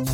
The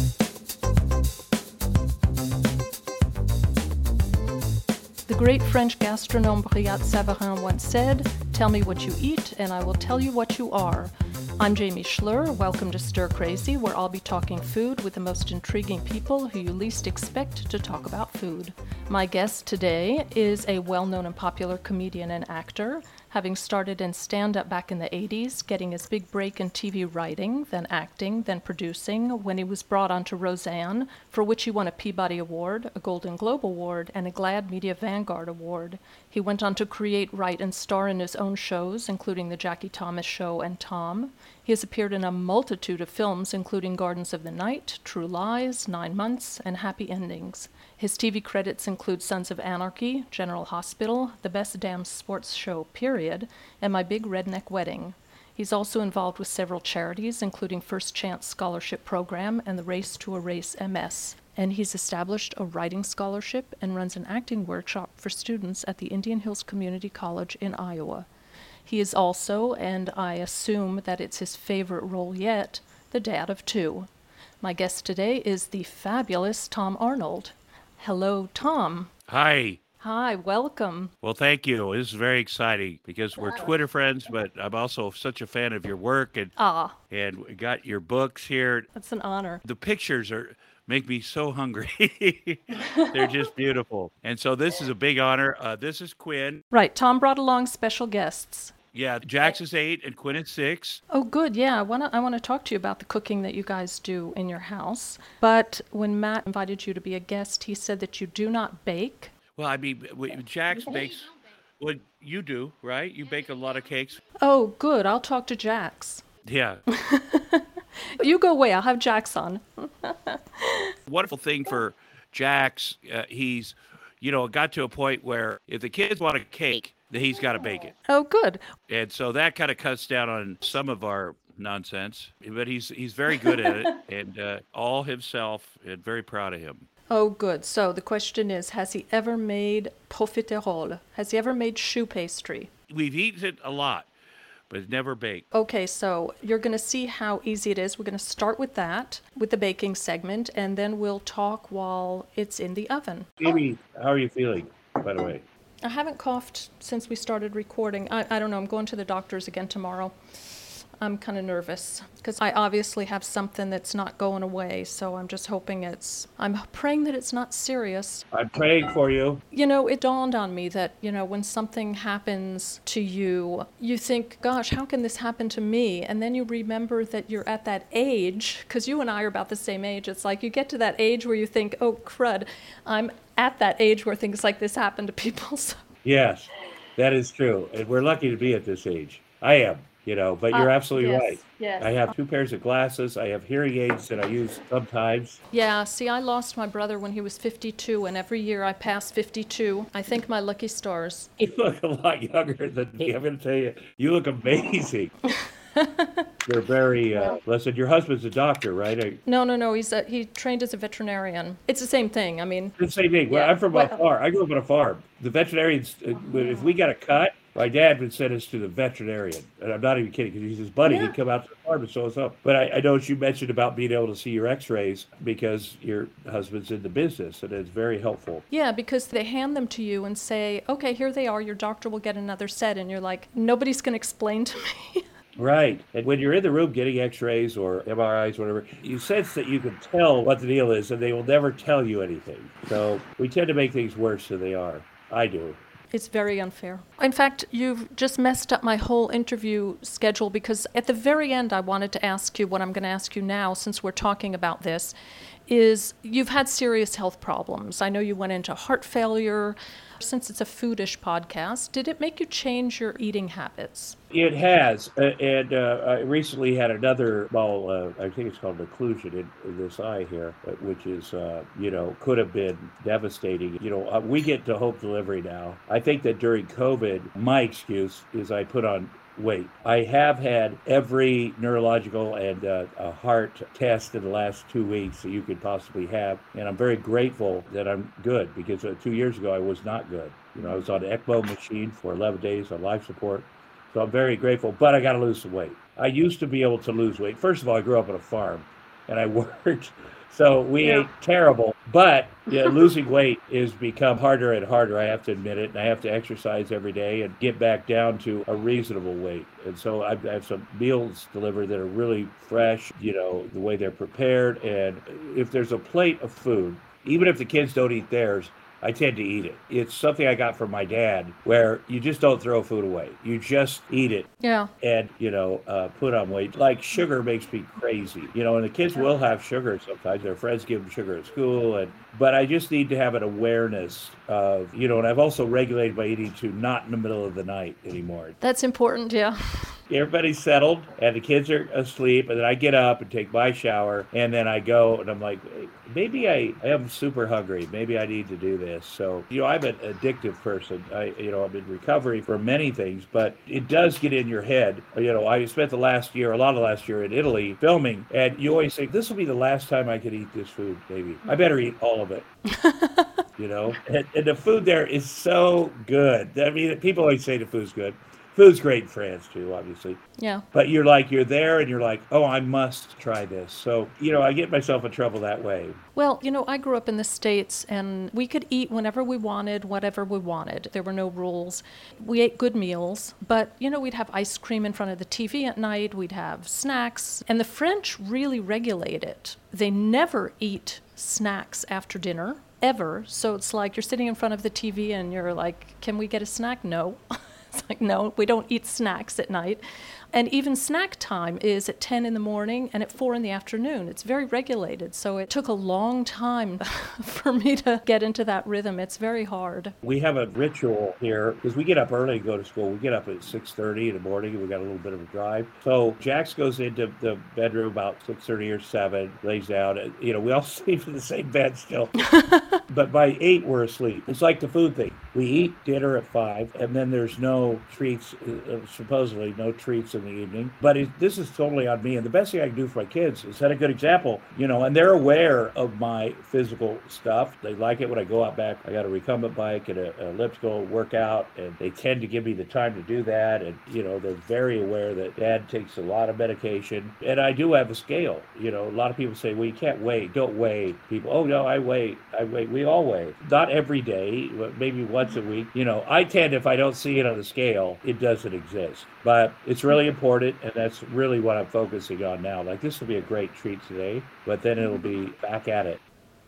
great French gastronome Brillat Savarin once said, Tell me what you eat, and I will tell you what you are. I'm Jamie Schler. Welcome to Stir Crazy, where I'll be talking food with the most intriguing people who you least expect to talk about food. My guest today is a well known and popular comedian and actor having started in stand up back in the 80s, getting his big break in TV writing, then acting, then producing, when he was brought onto Roseanne, for which he won a Peabody Award, a Golden Globe Award, and a GLAAD Media Vanguard Award. He went on to create, write, and star in his own shows, including The Jackie Thomas Show and Tom. He has appeared in a multitude of films, including Gardens of the Night, True Lies, Nine Months, and Happy Endings. His TV credits include Sons of Anarchy, General Hospital, The Best Damn Sports Show, period, and My Big Redneck Wedding. He's also involved with several charities, including First Chance Scholarship Program and the Race to Erase MS. And he's established a writing scholarship and runs an acting workshop for students at the Indian Hills Community College in Iowa. He is also, and I assume that it's his favorite role yet, the dad of two. My guest today is the fabulous Tom Arnold. Hello, Tom. Hi. Hi, welcome. Well, thank you. This is very exciting because we're Twitter friends, but I'm also such a fan of your work and Ah, and we got your books here. that's an honor. The pictures are make me so hungry. They're just beautiful. And so this is a big honor. Uh, this is Quinn. Right, Tom brought along special guests. Yeah, Jax is eight and Quinn is six. Oh, good. Yeah, I want to I want to talk to you about the cooking that you guys do in your house. But when Matt invited you to be a guest, he said that you do not bake. Well, I mean, Jax bakes what you do, right? You bake a lot of cakes. Oh, good. I'll talk to Jax. Yeah. You go away. I'll have Jax on. wonderful thing for Jax. Uh, he's, you know, got to a point where if the kids want a cake, then he's got to bake it, Oh, good. and so that kind of cuts down on some of our nonsense. But he's he's very good at it, and uh, all himself, and very proud of him. Oh, good. So the question is, has he ever made profiterole? Has he ever made choux pastry? We've eaten it a lot, but it's never baked. Okay, so you're going to see how easy it is. We're going to start with that, with the baking segment, and then we'll talk while it's in the oven. Amy, how are you feeling? By the way, I haven't coughed since we started recording. I, I don't know. I'm going to the doctor's again tomorrow. I'm kind of nervous because I obviously have something that's not going away. So I'm just hoping it's, I'm praying that it's not serious. I'm praying for you. You know, it dawned on me that, you know, when something happens to you, you think, gosh, how can this happen to me? And then you remember that you're at that age, because you and I are about the same age. It's like you get to that age where you think, oh, crud, I'm at that age where things like this happen to people. So, Yes, that is true. And we're lucky to be at this age. I am, you know, but you're Ah, absolutely yes, right. yes. I have two pairs of glasses. I have hearing aids that I use sometimes. yeah, see, I lost my brother when he was 52, and every year I pass 52. I thank my lucky stars. You look a lot younger than me. I'm going to tell you, you look amazing. you're very, uh, listen, your husband's a doctor, right? I, No, no, no, he's a, he trained as a veterinarian. It's the same thing. I mean, the same thing. Well, Yeah. I'm from a Well- farm. I grew up on a farm. The veterinarians, uh, if we got a cut, my dad would send us to the veterinarian. And I'm not even kidding because he's his buddy. Yeah. He'd come out to the farm and show us up. But I, I noticed you mentioned about being able to see your x rays because your husband's in the business and it's very helpful. Yeah, because they hand them to you and say, okay, here they are, your doctor will get another set. And you're like, nobody's going to explain to me. Right. And when you're in the room getting x rays or MRIs, whatever, you sense that you can tell what the deal is and they will never tell you anything. So we tend to make things worse than they are. I do. It's very unfair. In fact, you've just messed up my whole interview schedule because at the very end, I wanted to ask you what I'm going to ask you now since we're talking about this. Is you've had serious health problems. I know you went into heart failure. Since it's a foodish podcast, did it make you change your eating habits? It has, uh, and uh, I recently had another small, uh, I think it's called occlusion in, in this eye here, uh, which is, uh, you know, could have been devastating. You know, uh, we get to home delivery now. I think that during COVID, my excuse is I put on weight. I have had every neurological and uh, heart test in the last two weeks that you could possibly have, and I'm very grateful that I'm good because uh, two years ago I was not good. You know, I was on an ECMO machine for 11 days on life support. So I'm very grateful, but I got to lose some weight. I used to be able to lose weight. First of all, I grew up on a farm, and I worked. So we Yeah. ate terrible, but yeah, losing weight is become harder and harder. I have to admit it, and I have to exercise every day and get back down to a reasonable weight. And so I I have some meals delivered that are really fresh, you know, the way they're prepared. And if there's a plate of food, even if the kids don't eat theirs, I tend to eat it. It's something I got from my dad, where you just don't throw food away. You just eat it Yeah. and you know uh, put on weight like sugar makes me crazy you know and the kids will have sugar sometimes their friends give them sugar at school and but i just need to have an awareness of you know and i've also regulated my eating to not in the middle of the night anymore. That's important. Yeah. everybody's settled and the kids are asleep and then i get up and take my shower and then i go and i'm like maybe i, I am super hungry. Maybe i need to do this. So you know i'm an addictive person. I you know i'm in recovery for many things but it does get in your head. You know i spent the last year a lot of last year in italy filming and you always think this will be the last time i could eat this food maybe. I better eat all of it you know and, and the food there is so good i mean people always say the food's good food's great in france too obviously Yeah. but you're like you're there and you're like oh i must try this so you know i get myself in trouble that way Well, you know, I grew up in the States and we could eat whenever we wanted, whatever we wanted. There were no rules. We ate good meals, but, you know, we'd have ice cream in front of the TV at night, we'd have snacks. And the French really regulate it. They never eat snacks after dinner, ever. So it's like you're sitting in front of the TV and you're like, can we get a snack? No. It's like, no, we don't eat snacks at night. And even snack time is at 10 in the morning and at 4 in the afternoon. It's very regulated. So it took a long time for me to get into that rhythm. It's very hard. we have a ritual here because we get up early to go to school we get up at 6.30 in the morning and we got a little bit of a drive so jax goes into the bedroom about 6.30 or 7 lays down and, you know we all sleep in the same bed still but by 8 we're asleep it's like the food thing we eat dinner at 5 and then there's no treats uh, supposedly no treats in the evening but it, this is totally on me and the best thing i can do for my kids is set a good example you know and they're aware of my physical stuff. They like it when i go out back. I got a recumbent bike and a, a elliptical workout and they tend to give me the time to do that and you know they're very aware that dad takes a lot of medication and i do have a scale you know. A lot of people say well you can't weigh don't weigh. People oh no i weigh i weigh we all weigh. Not every day but maybe once a week. You know i tend if i don't see it on the scale it doesn't exist but it's really important and that's really what i'm focusing on now like this will be a great treat today but then it'll be mm-hmm. back at it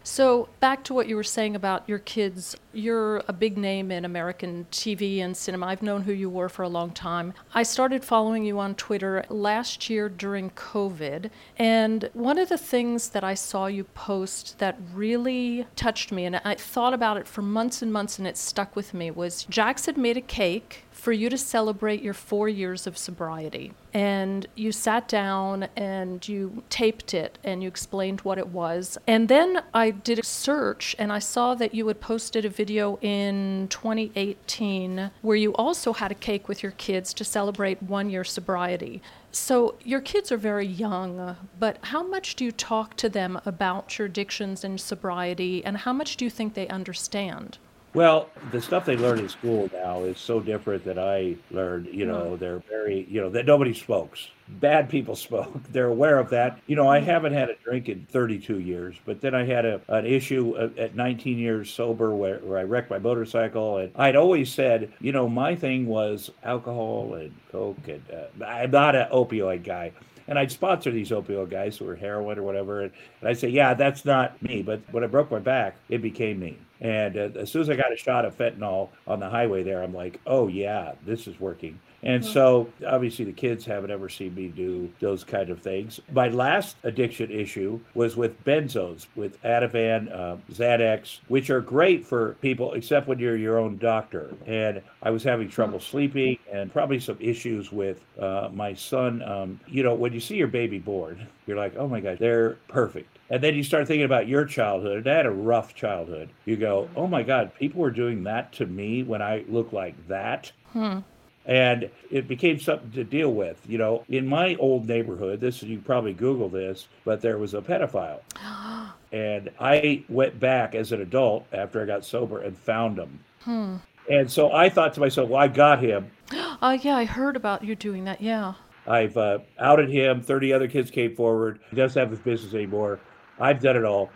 So, back to what you were saying about your kids, you're a big name in American TV and cinema. I've known who you were for a long time. I started following you on Twitter last year during COVID, and one of the things that I saw you post that really touched me, and I thought about it for months and months, and it stuck with me, was Jax had made a cake for you to celebrate your four years of sobriety. And you sat down and you taped it and you explained what it was. And then I did a search and I saw that you had posted a video in 2018 where you also had a cake with your kids to celebrate one year sobriety. So your kids are very young, but how much do you talk to them about your addictions and sobriety and how much do you think they understand? Well, the stuff they learn in school now is so different that I learned. You know, they're very, you know, that nobody smokes. Bad people smoke. They're aware of that. You know, I haven't had a drink in 32 years, but then I had a, an issue at at 19 years sober where, where I wrecked my motorcycle. And I'd always said, you know, my thing was alcohol and Coke. And uh, I'm not an opioid guy and I'd sponsor these opioid guys who were heroin or whatever, and, and I'd say, yeah, that's not me. But when I broke my back, it became me. And uh, as soon as I got a shot of fentanyl on the highway there, I'm like, oh yeah, this is working. And so obviously the kids haven't ever seen me do those kind of things. My last addiction issue was with benzos, with Ativan, uh, Xanax, which are great for people except when you're your own doctor. And I was having trouble sleeping and probably some issues with uh, my son. Um, you know, when you see your baby born, you're like, oh my God, they're perfect. And then you start thinking about your childhood. I had a rough childhood. You go, mm-hmm. oh my God, people were doing that to me when I look like that. Hmm. And it became something to deal with. You know, in my old neighborhood, this you probably Google this, but there was a pedophile. and I went back as an adult after I got sober and found him. Hmm. And so I thought to myself, well, I got him. Oh, yeah, I heard about you doing that. Yeah. I've uh, outed him. 30 other kids came forward. He doesn't have his business anymore. I've done it all.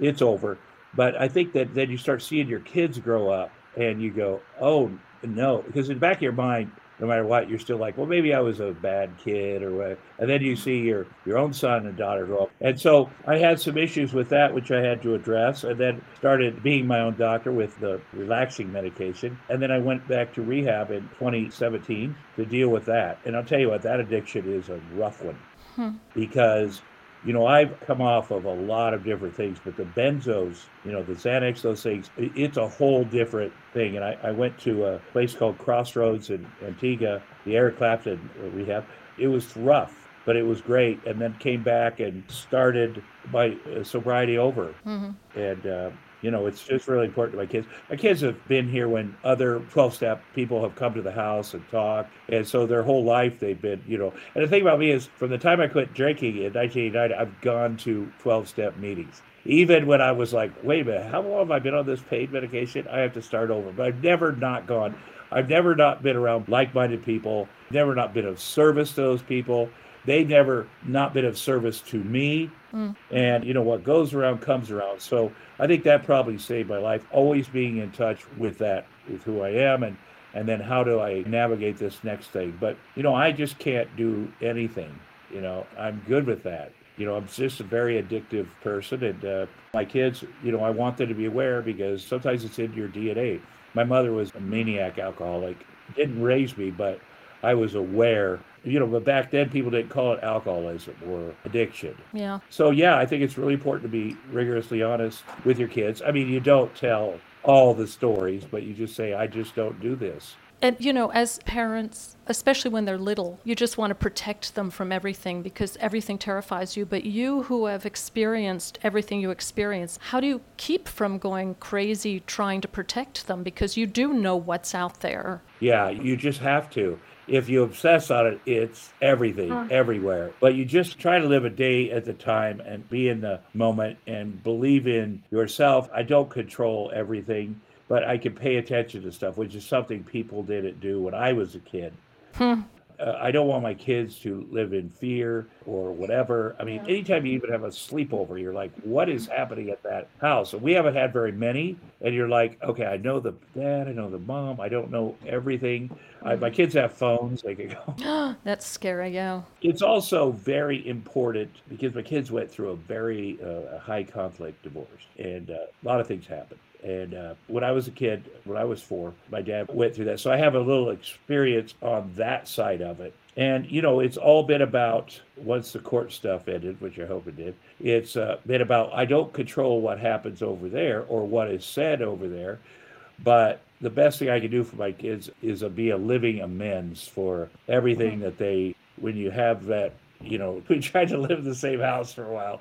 It's over. But I think that then you start seeing your kids grow up and you go, oh, no. Because in the back of your mind, no matter what, you're still like, well, maybe I was a bad kid or what. And then you see your your own son and daughter grow up. And so I had some issues with that, which I had to address, and then started being my own doctor with the relaxing medication. And then I went back to rehab in 2017 to deal with that. And I'll tell you what, that addiction is a rough one hmm. because you know, I've come off of a lot of different things, but the benzos, you know, the Xanax, those things, it's a whole different thing. And I, I went to a place called Crossroads in Antigua, the Eric Clapton rehab. It was rough, but it was great. And then came back and started my uh, sobriety over. Mm-hmm. And, uh, you know, it's just really important to my kids. My kids have been here when other 12 step people have come to the house and talked. And so their whole life they've been, you know. And the thing about me is from the time I quit drinking in 1989, I've gone to 12 step meetings. Even when I was like, wait a minute, how long have I been on this pain medication? I have to start over. But I've never not gone. I've never not been around like minded people, never not been of service to those people. They've never not been of service to me. Mm. And, you know, what goes around comes around. So, I think that probably saved my life. Always being in touch with that, with who I am, and and then how do I navigate this next thing. But you know, I just can't do anything. You know, I'm good with that. You know, I'm just a very addictive person, and uh, my kids, you know, I want them to be aware because sometimes it's in your DNA. My mother was a maniac alcoholic. Didn't raise me, but I was aware you know, but back then people didn't call it alcoholism or addiction. Yeah. So yeah, I think it's really important to be rigorously honest with your kids. I mean, you don't tell all the stories, but you just say, I just don't do this. And, you know, as parents, especially when they're little, you just want to protect them from everything because everything terrifies you. But you who have experienced everything you experience, how do you keep from going crazy trying to protect them? Because you do know what's out there. Yeah, you just have to if you obsess on it, it's everything, huh. everywhere. But you just try to live a day at the time and be in the moment and believe in yourself. I don't control everything, but I can pay attention to stuff, which is something people didn't do when I was a kid. Hmm uh, I don't want my kids to live in fear or whatever. I mean, anytime you even have a sleepover, you're like, what is happening at that house? And we haven't had very many. And you're like, okay, I know the dad, I know the mom, I don't know everything. I, my kids have phones, they can go. That's scary, yeah. It's also very important because my kids went through a very uh, high conflict divorce, and uh, a lot of things happened. And uh, when I was a kid, when I was four, my dad went through that. So I have a little experience on that side of it. And, you know, it's all been about, once the court stuff ended, which I hope it did, it's uh, been about, I don't control what happens over there or what is said over there. But the best thing I can do for my kids is be a living amends for everything that they, when you have that, you know, we tried to live in the same house for a while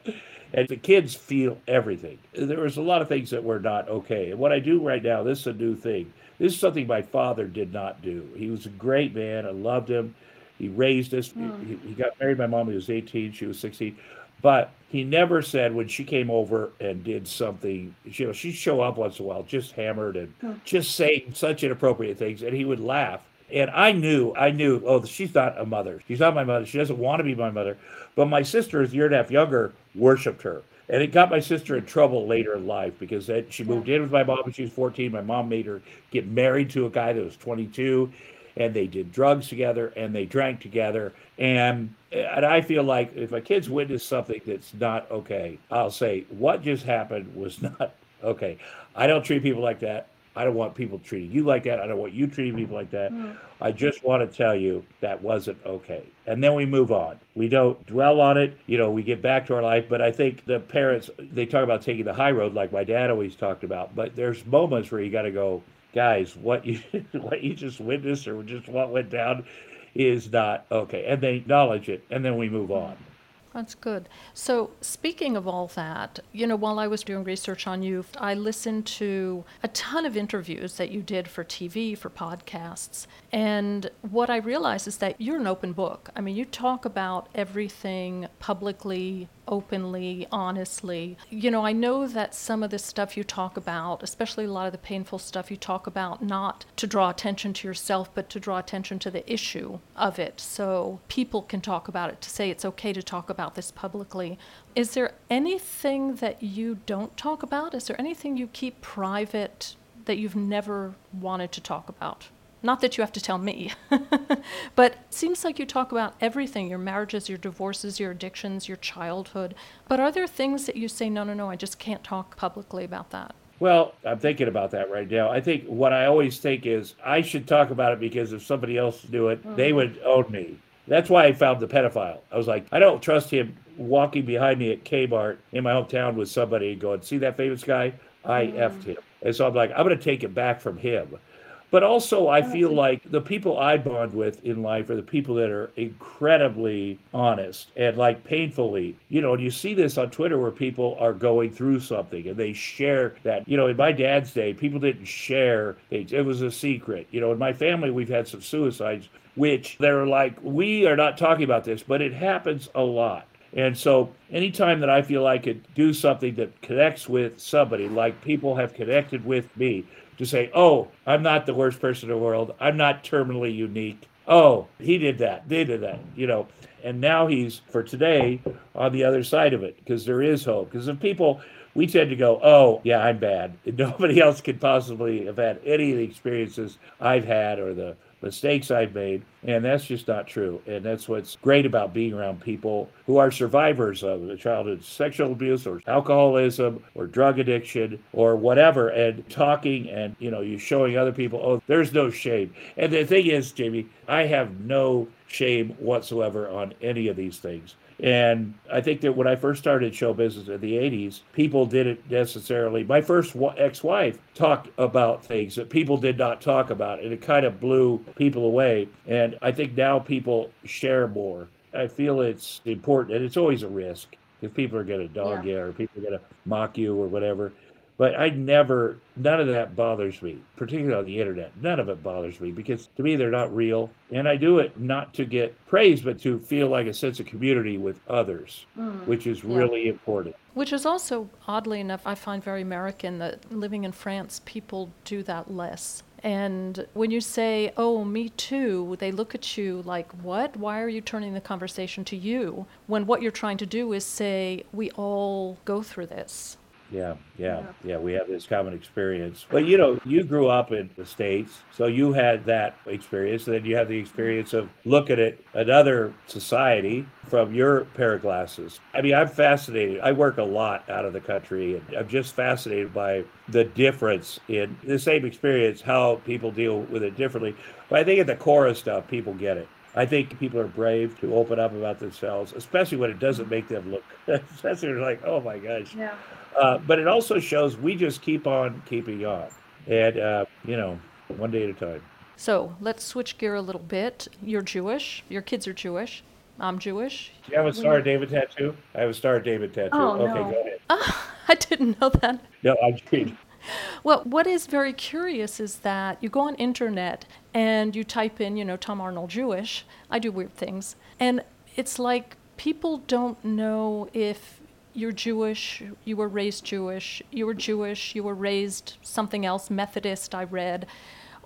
and the kids feel everything. There was a lot of things that were not okay. And what I do right now, this is a new thing. This is something my father did not do. He was a great man. I loved him. He raised us. Mm. He, he, got married. My mom, he was 18. She was 16. But he never said when she came over and did something, you know, she'd show up once in a while, just hammered and mm. just saying such inappropriate things. And he would laugh. And I knew, I knew, oh, she's not a mother. She's not my mother. She doesn't want to be my mother. But my sister is a year and a half younger, worshipped her. And it got my sister in trouble later in life because she moved in with my mom when she was 14. My mom made her get married to a guy that was 22, and they did drugs together and they drank together. And and I feel like if my kids witness something that's not okay, I'll say what just happened was not okay. I don't treat people like that. I don't want people treating you like that. I don't want you treating people like that. Mm. I just want to tell you that wasn't okay. And then we move on. We don't dwell on it. You know, we get back to our life. But I think the parents, they talk about taking the high road like my dad always talked about. But there's moments where you got to go, guys, what you, what you just witnessed or just what went down is not okay. And they acknowledge it. And then we move on. That's good. So, speaking of all that, you know, while I was doing research on you, I listened to a ton of interviews that you did for TV, for podcasts. And what I realized is that you're an open book. I mean, you talk about everything publicly openly, honestly. You know, I know that some of the stuff you talk about, especially a lot of the painful stuff you talk about, not to draw attention to yourself, but to draw attention to the issue of it. So people can talk about it, to say it's okay to talk about this publicly. Is there anything that you don't talk about? Is there anything you keep private that you've never wanted to talk about? Not that you have to tell me, but it seems like you talk about everything your marriages, your divorces, your addictions, your childhood. But are there things that you say, no, no, no, I just can't talk publicly about that? Well, I'm thinking about that right now. I think what I always think is I should talk about it because if somebody else do it, mm-hmm. they would own me. That's why I found the pedophile. I was like, I don't trust him walking behind me at Kmart in my hometown with somebody going, see that famous guy? I mm-hmm. effed him. And so I'm like, I'm going to take it back from him. But also, I oh, feel like the people I bond with in life are the people that are incredibly honest and like painfully, you know, and you see this on Twitter where people are going through something and they share that. You know, in my dad's day, people didn't share things, it was a secret. You know, in my family, we've had some suicides, which they're like, we are not talking about this, but it happens a lot. And so, anytime that I feel I could do something that connects with somebody, like people have connected with me, to say, oh, I'm not the worst person in the world. I'm not terminally unique. Oh, he did that. They did that, you know. And now he's, for today, on the other side of it because there is hope. Because if people, we tend to go, oh, yeah, I'm bad. nobody else could possibly have had any of the experiences I've had or the mistakes I've made. And that's just not true. And that's what's great about being around people who are survivors of childhood sexual abuse or alcoholism or drug addiction or whatever, and talking and, you know, you showing other people, oh, there's no shame. And the thing is, Jamie, I have no shame whatsoever on any of these things. And I think that when I first started show business in the 80s, people didn't necessarily. My first ex wife talked about things that people did not talk about, and it kind of blew people away. And I think now people share more. I feel it's important, and it's always a risk if people are going to dog yeah. you or people are going to mock you or whatever. But I never, none of that bothers me, particularly on the internet. None of it bothers me because to me, they're not real. And I do it not to get praise, but to feel like a sense of community with others, mm, which is yeah. really important. Which is also, oddly enough, I find very American that living in France, people do that less. And when you say, oh, me too, they look at you like, what? Why are you turning the conversation to you? When what you're trying to do is say, we all go through this. Yeah, yeah, yeah. We have this common experience. But you know, you grew up in the States, so you had that experience. And then you have the experience of looking at another society from your pair of glasses. I mean, I'm fascinated. I work a lot out of the country, and I'm just fascinated by the difference in the same experience, how people deal with it differently. But I think at the core of stuff, people get it. I think people are brave to open up about themselves, especially when it doesn't make them look, especially like, oh my gosh. Yeah. Uh, but it also shows we just keep on keeping on, and uh, you know, one day at a time. So let's switch gear a little bit. You're Jewish. Your kids are Jewish. I'm Jewish. Do you have a Star David tattoo? I have a Star David tattoo. Oh, okay, no. go ahead. Oh, I didn't know that. No, I'm kidding. Well, what is very curious is that you go on internet and you type in, you know, Tom Arnold Jewish. I do weird things. And it's like people don't know if you're Jewish, you were raised Jewish, you were Jewish, you were raised something else, Methodist, I read,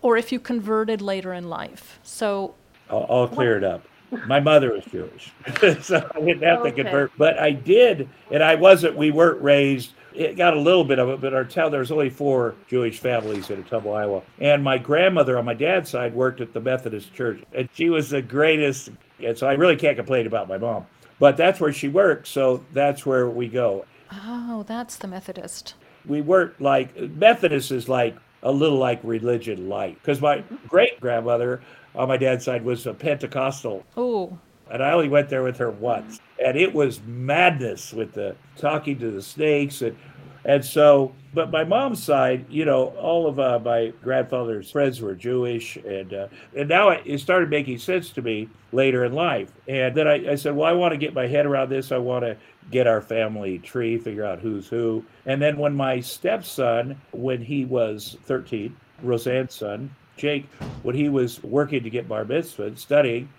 or if you converted later in life. So I'll, I'll clear what? it up. My mother was Jewish, so I didn't have okay. to convert, but I did, and I wasn't. We weren't raised. It got a little bit of it, but our town there was only four Jewish families in Ottumwa, Iowa, and my grandmother on my dad's side worked at the Methodist Church, and she was the greatest. And so I really can't complain about my mom. But that's where she works, so that's where we go. Oh, that's the Methodist. We work like Methodist is like a little like religion light because my great grandmother on my dad's side was a Pentecostal. Oh. And I only went there with her once, and it was madness with the talking to the snakes and and so, but my mom's side, you know, all of uh, my grandfather's friends were Jewish, and uh, and now it started making sense to me later in life. And then I, I said, well, I want to get my head around this. I want to get our family tree, figure out who's who. And then when my stepson, when he was 13, Roseanne's son, Jake, when he was working to get bar mitzvah, studying,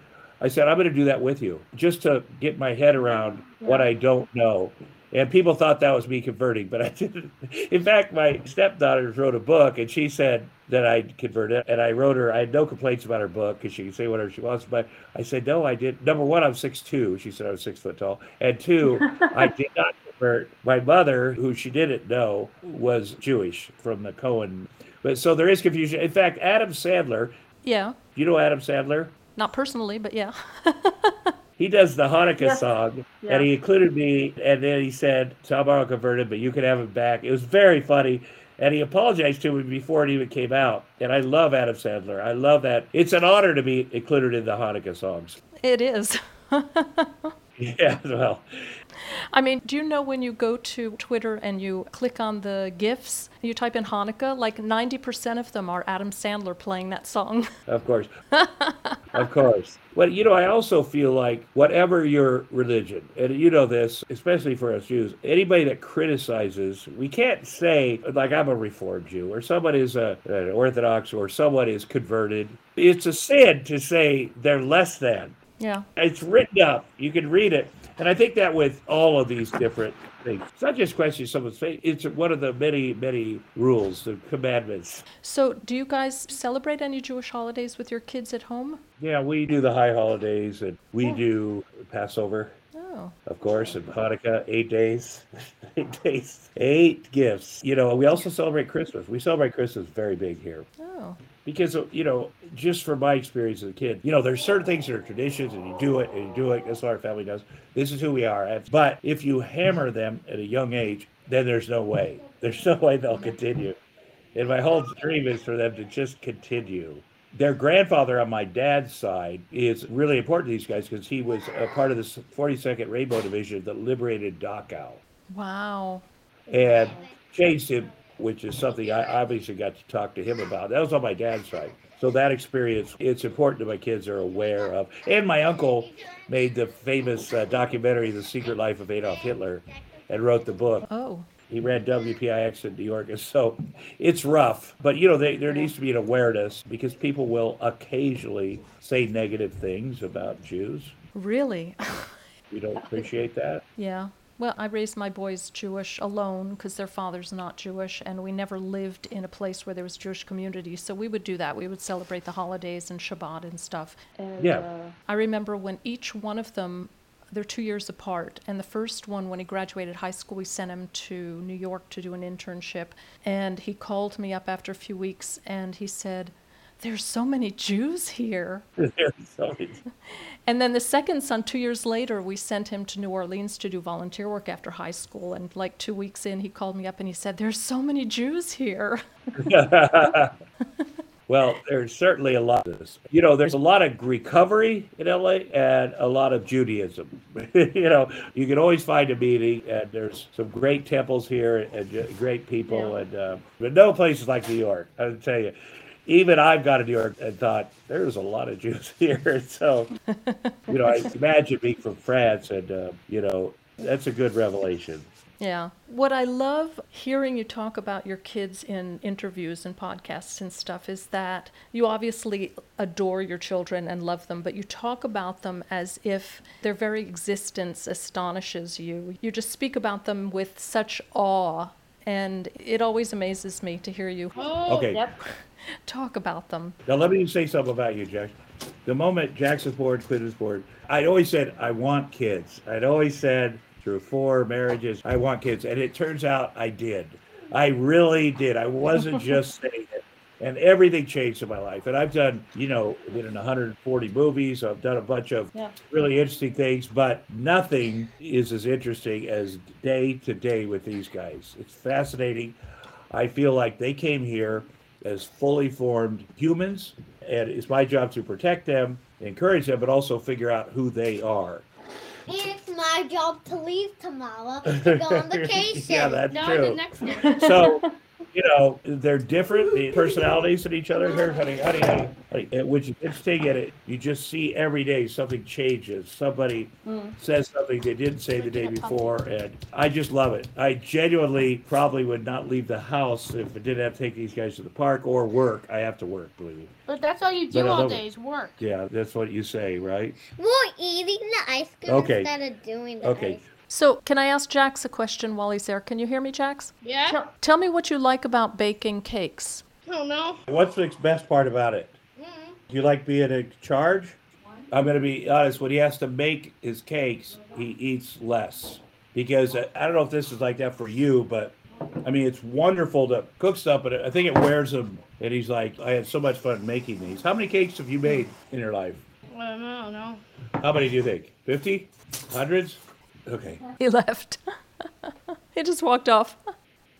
I said, I'm going to do that with you just to get my head around what I don't know. And people thought that was me converting, but I didn't. In fact, my stepdaughter wrote a book and she said that I'd converted. And I wrote her, I had no complaints about her book because she can say whatever she wants. But I said, no, I did. Number one, I'm six two. She said I was six foot tall. And two, I did not convert. My mother, who she didn't know, was Jewish from the Cohen. But so there is confusion. In fact, Adam Sandler, Yeah. you know Adam Sandler? Not personally, but yeah. He does the Hanukkah Yes. song, Yeah. and he included me. And then he said, "Tom Arnold converted, but you can have it back." It was very funny, and he apologized to me before it even came out. And I love Adam Sandler. I love that. It's an honor to be included in the Hanukkah songs. it is. Yeah, well, I mean, do you know when you go to Twitter and you click on the GIFs, you type in Hanukkah, like 90% of them are Adam Sandler playing that song. of course, of course. But you know, I also feel like whatever your religion, and you know this, especially for us Jews, anybody that criticizes, we can't say like I'm a Reformed Jew or someone is a, an Orthodox or someone is converted. It's a sin to say they're less than. yeah. It's written up. You can read it. And I think that with all of these different things, it's not just questioning someone's faith. It's one of the many, many rules, the commandments. So, do you guys celebrate any Jewish holidays with your kids at home? Yeah, we do the high holidays and we do Passover, Oh, of course, and Hanukkah, eight days. eight days. Eight gifts. You know, we also celebrate Christmas. We celebrate Christmas very big here. oh, because you know just from my experience as a kid you know there's certain things that are traditions and you do it and you do it. That's what our family does. This is who we are. But if you hammer them at a young age then there's no way. There's no way they'll continue. And my whole dream is for them to just continue. Their grandfather on my dad's side is really important to these guys because he was a part of the 42nd Rainbow Division that liberated Dachau. Wow. and changed him, which is something I obviously got to talk to him about. That was on my dad's side. So that experience, it's important that my kids are aware of. And my uncle made the famous uh, documentary, The Secret Life of Adolf Hitler, and wrote the book. Oh, He ran WPIX in New York. And so it's rough. But, you know, they, there needs to be an awareness because people will occasionally say negative things about Jews. really? We don't appreciate that. yeah. Well, I raised my boys Jewish alone because their father's not Jewish, and we never lived in a place where there was Jewish community. So we would do that. We would celebrate the holidays and Shabbat and stuff. And Yeah. uh, I remember when each one of them, they're two years apart. And the first one, when he graduated high school, we sent him to New York to do an internship. And he called me up after a few weeks and he said, There's so many Jews here. So many- And then the second son, two years later, we sent him to New Orleans to do volunteer work after high school. And like two weeks in, he called me up and he said, There's so many Jews here. Well, there's certainly a lot of this. You know, there's a lot of recovery in LA and a lot of Judaism. you know, you can always find a meeting, and there's some great temples here and great people, and uh, but no places like New York. I'll tell you. Even I've got to New York and thought there's a lot of Jews here. So, you know, I imagine being from France, and uh, you know, that's a good revelation. Yeah. What I love hearing you talk about your kids in interviews and podcasts and stuff is that you obviously adore your children and love them, but you talk about them as if their very existence astonishes you. You just speak about them with such awe, and it always amazes me to hear you Okay. Yep. Talk about them. Now, let me say something about you, Jack. The moment Jackson's board, quit his board, I'd always said, I want kids. I'd always said, through four marriages, I want kids. And it turns out I did. I really did. I wasn't just saying it. And everything changed in my life. And I've done, you know, been in 140 movies. I've done a bunch of Yeah. really interesting things, but nothing is as interesting as day to day with these guys. It's fascinating. I feel like they came here as fully formed humans, and it's my job to protect them, encourage them, but also figure out who they are. And it's my job to leave tomorrow to go on vacation. yeah, that's No, true. the next one. so you know, they're different, the personalities in each other. Here, honey, honey, honey, honey. Which is interesting, and it you just see every day something changes. Somebody mm. says something they didn't say the day before, and I just love it. I genuinely probably would not leave the house if I didn't have to take these guys to the park or work. I have to work, believe me. But that's all you do all love day is work. Yeah, that's what you say, right? We're eating the ice cream Okay. instead of doing the Okay. ice. So, can I ask Jax a question while he's there? Can you hear me, Jax? Yeah? Tell, tell me what you like about baking cakes. I don't know. What's the best part about it? Do you like being in charge? I'm going to be honest. When he has to make his cakes, he eats less because uh, I don't know if this is like that for you, but I mean it's wonderful to cook stuff, but I think it wears him. And he's like, I had so much fun making these. How many cakes have you made in your life? I don't know. How many do you think? Fifty? Hundreds? Okay. He left. he just walked off.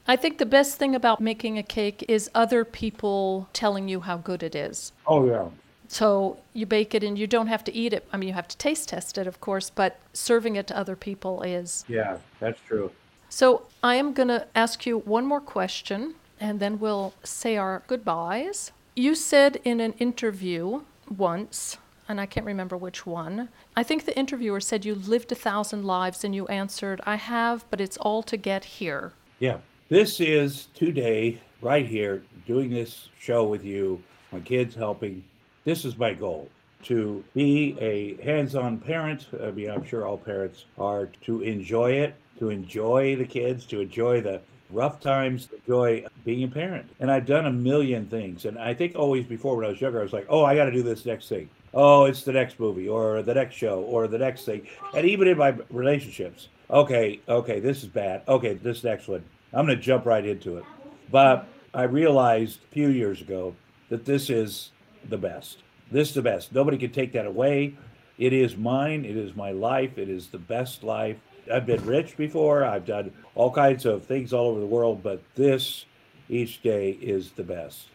I think the best thing about making a cake is other people telling you how good it is. Oh yeah. So you bake it and you don't have to eat it. I mean, you have to taste test it, of course, but serving it to other people is. Yeah, that's true. So I am going to ask you one more question and then we'll say our goodbyes. You said in an interview once, and I can't remember which one, I think the interviewer said you lived a thousand lives and you answered, I have, but it's all to get here. Yeah. This is today, right here, doing this show with you, my kids helping. This is my goal to be a hands on parent. I mean, I'm sure all parents are to enjoy it, to enjoy the kids, to enjoy the rough times, enjoy being a parent. And I've done a million things. And I think always before when I was younger, I was like, oh, I got to do this next thing. Oh, it's the next movie or the next show or the next thing. And even in my relationships, okay, okay, this is bad. Okay, this next one. I'm going to jump right into it. But I realized a few years ago that this is the best. This is the best. Nobody can take that away. It is mine. It is my life. It is the best life. I've been rich before. I've done all kinds of things all over the world, but this each day is the best.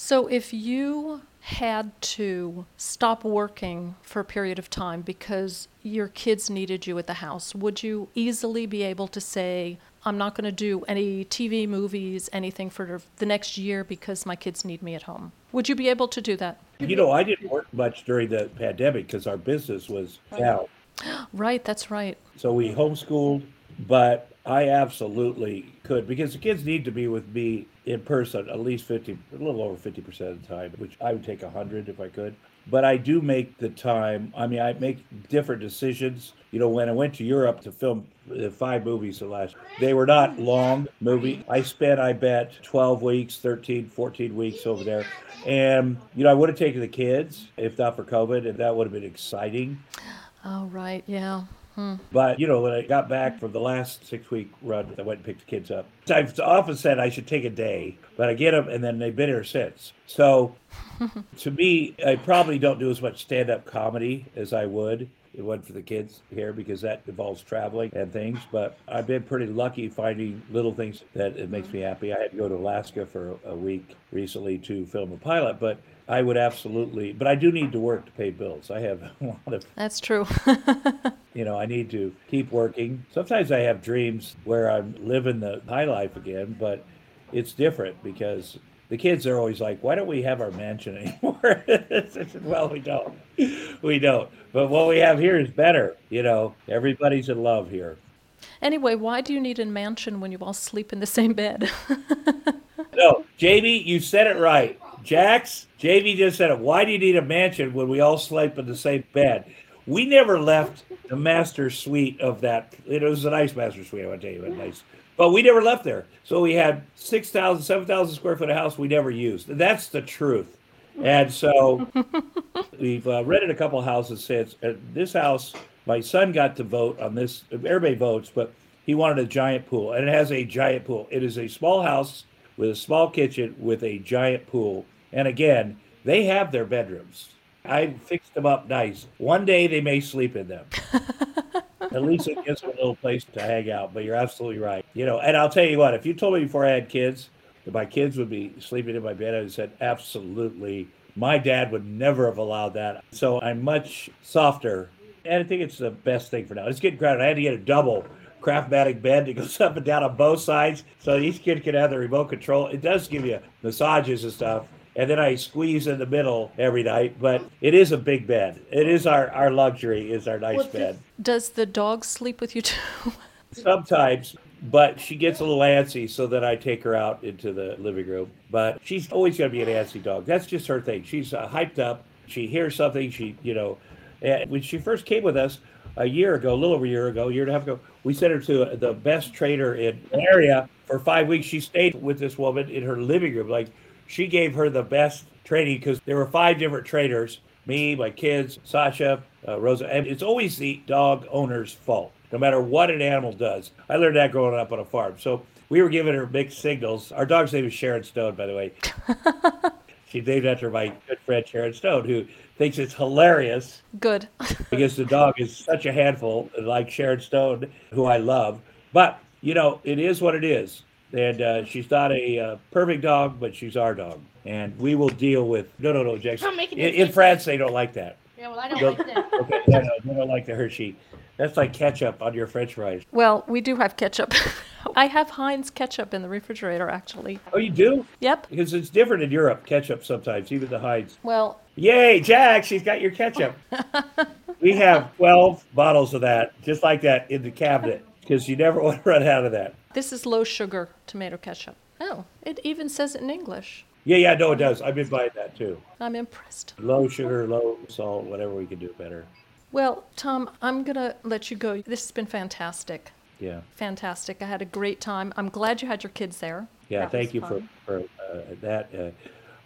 So if you had to stop working for a period of time because your kids needed you at the house, would you easily be able to say, I'm not going to do any TV, movies, anything for the next year because my kids need me at home? Would you be able to do that? You know, I didn't work much during the pandemic because our business was down. Right, that's right. So we homeschooled, but I absolutely could because the kids need to be with me in person at least 50, a little over 50% of the time, which I would take 100 if I could. But I do make the time. I mean, I make different decisions. You know, when I went to Europe to film the five movies the last, they were not long movie. I spent, I bet, 12 weeks, 13, 14 weeks over there. And, you know, I would have taken the kids if not for COVID, and that would have been exciting. Oh, right, yeah. But you know, when I got back from the last six week run, I went and picked the kids up. I've often said I should take a day, but I get them, and then they've been here since. So, to me, I probably don't do as much stand up comedy as I would. It wasn't for the kids here because that involves traveling and things. But I've been pretty lucky finding little things that it makes me happy. I had to go to Alaska for a week recently to film a pilot, but I would absolutely. But I do need to work to pay bills. I have a lot of That's true. you know, I need to keep working. Sometimes I have dreams where I'm living the high life again, but it's different because the kids are always like, "Why don't we have our mansion anymore?" Said, well, we don't. We don't. But what we have here is better. You know, everybody's in love here. anyway, why do you need a mansion when you all sleep in the same bed? No, Jamie, you said it right. Jax, Jamie just said it. Why do you need a mansion when we all sleep in the same bed? We never left the master suite of that. It was a nice master suite, I want to tell you, it was nice. But we never left there. So we had 6,000, 7,000 square foot of house we never used. That's the truth. And so we've uh, rented a couple houses since. Uh, this house, my son got to vote on this. Everybody votes, but he wanted a giant pool, and it has a giant pool. It is a small house with a small kitchen with a giant pool. And again, they have their bedrooms. I fixed them up nice. One day they may sleep in them. At least it gives them a little place to hang out. But you're absolutely right. You know, and I'll tell you what, if you told me before I had kids that my kids would be sleeping in my bed, I would have said, absolutely. My dad would never have allowed that. So I'm much softer. And I think it's the best thing for now. It's getting crowded. I had to get a double Craftmatic bed that goes up and down on both sides, so each kid can have the remote control. It does give you massages and stuff. And then I squeeze in the middle every night, but it is a big bed. It is our, our luxury, is our nice What's bed. Does the dog sleep with you too? Sometimes, but she gets a little antsy, so then I take her out into the living room. But she's always going to be an antsy dog. That's just her thing. She's uh, hyped up. She hears something. She, you know, and when she first came with us a year ago, a little over a year ago, a year and a half ago, we sent her to the best trainer in the area for five weeks. She stayed with this woman in her living room. Like she gave her the best training because there were five different trainers me, my kids, Sasha, uh, Rosa. And it's always the dog owner's fault, no matter what an animal does. I learned that growing up on a farm. So we were giving her mixed signals. Our dog's name is Sharon Stone, by the way. She's named after my good friend Sharon Stone, who thinks it's hilarious Good. because the dog is such a handful, like Sharon Stone, who I love. But, you know, it is what it is. And uh, she's not a uh, perfect dog, but she's our dog. And we will deal with. No, no, no, Jackson. Don't make it In, in. France, they don't like that. Yeah, well, I don't like that. Okay, no, no, they don't like the Hershey. That's like ketchup on your French fries. Well, we do have ketchup. I have Heinz ketchup in the refrigerator, actually. Oh, you do? Yep. Because it's different in Europe, ketchup sometimes, even the Heinz. Well, Yay, Jack, she's got your ketchup. we have 12 bottles of that, just like that, in the cabinet, because you never want to run out of that. This is low sugar tomato ketchup. Oh, it even says it in English. Yeah, yeah, no, it does. I've been buying that too. I'm impressed. Low sugar, low salt, whatever we can do better. Well, Tom, I'm going to let you go. This has been fantastic. Yeah. Fantastic. I had a great time. I'm glad you had your kids there. Yeah, That thank you for, fun. for uh, that. Uh,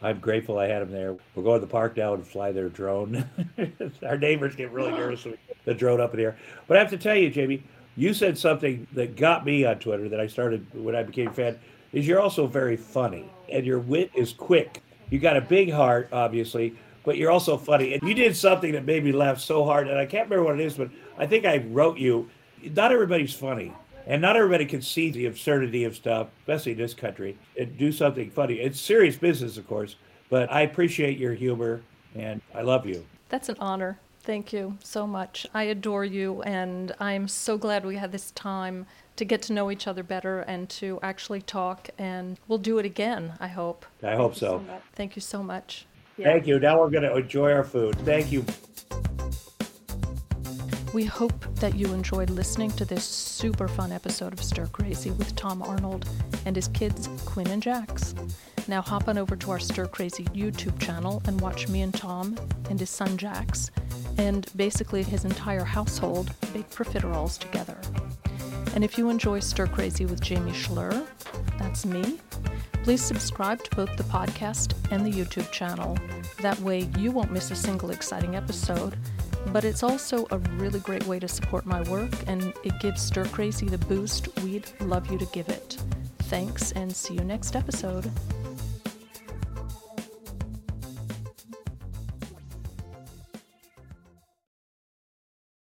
I'm grateful I had them there. We're going to the park now and fly their drone. Our neighbors get really nervous when we get the drone up in the air. But I have to tell you, Jamie, you said something that got me on Twitter that I started when I became a fan. Is you're also very funny and your wit is quick. You got a big heart, obviously, but you're also funny. And you did something that made me laugh so hard, and I can't remember what it is, but I think I wrote you. Not everybody's funny. And not everybody can see the absurdity of stuff, especially in this country, and do something funny. It's serious business, of course, but I appreciate your humor and I love you. That's an honor. Thank you so much. I adore you, and I'm so glad we had this time to get to know each other better and to actually talk. And we'll do it again, I hope. I hope so. Thank you so much. Thank you. Now we're going to enjoy our food. Thank you. We hope that you enjoyed listening to this super fun episode of Stir Crazy with Tom Arnold and his kids, Quinn and Jax. Now hop on over to our Stir Crazy YouTube channel and watch me and Tom and his son Jax, and basically his entire household bake profiteroles together. And if you enjoy Stir Crazy with Jamie Schler, that's me, please subscribe to both the podcast and the YouTube channel. That way you won't miss a single exciting episode. But it's also a really great way to support my work, and it gives Stir Crazy the boost we'd love you to give it. Thanks, and see you next episode.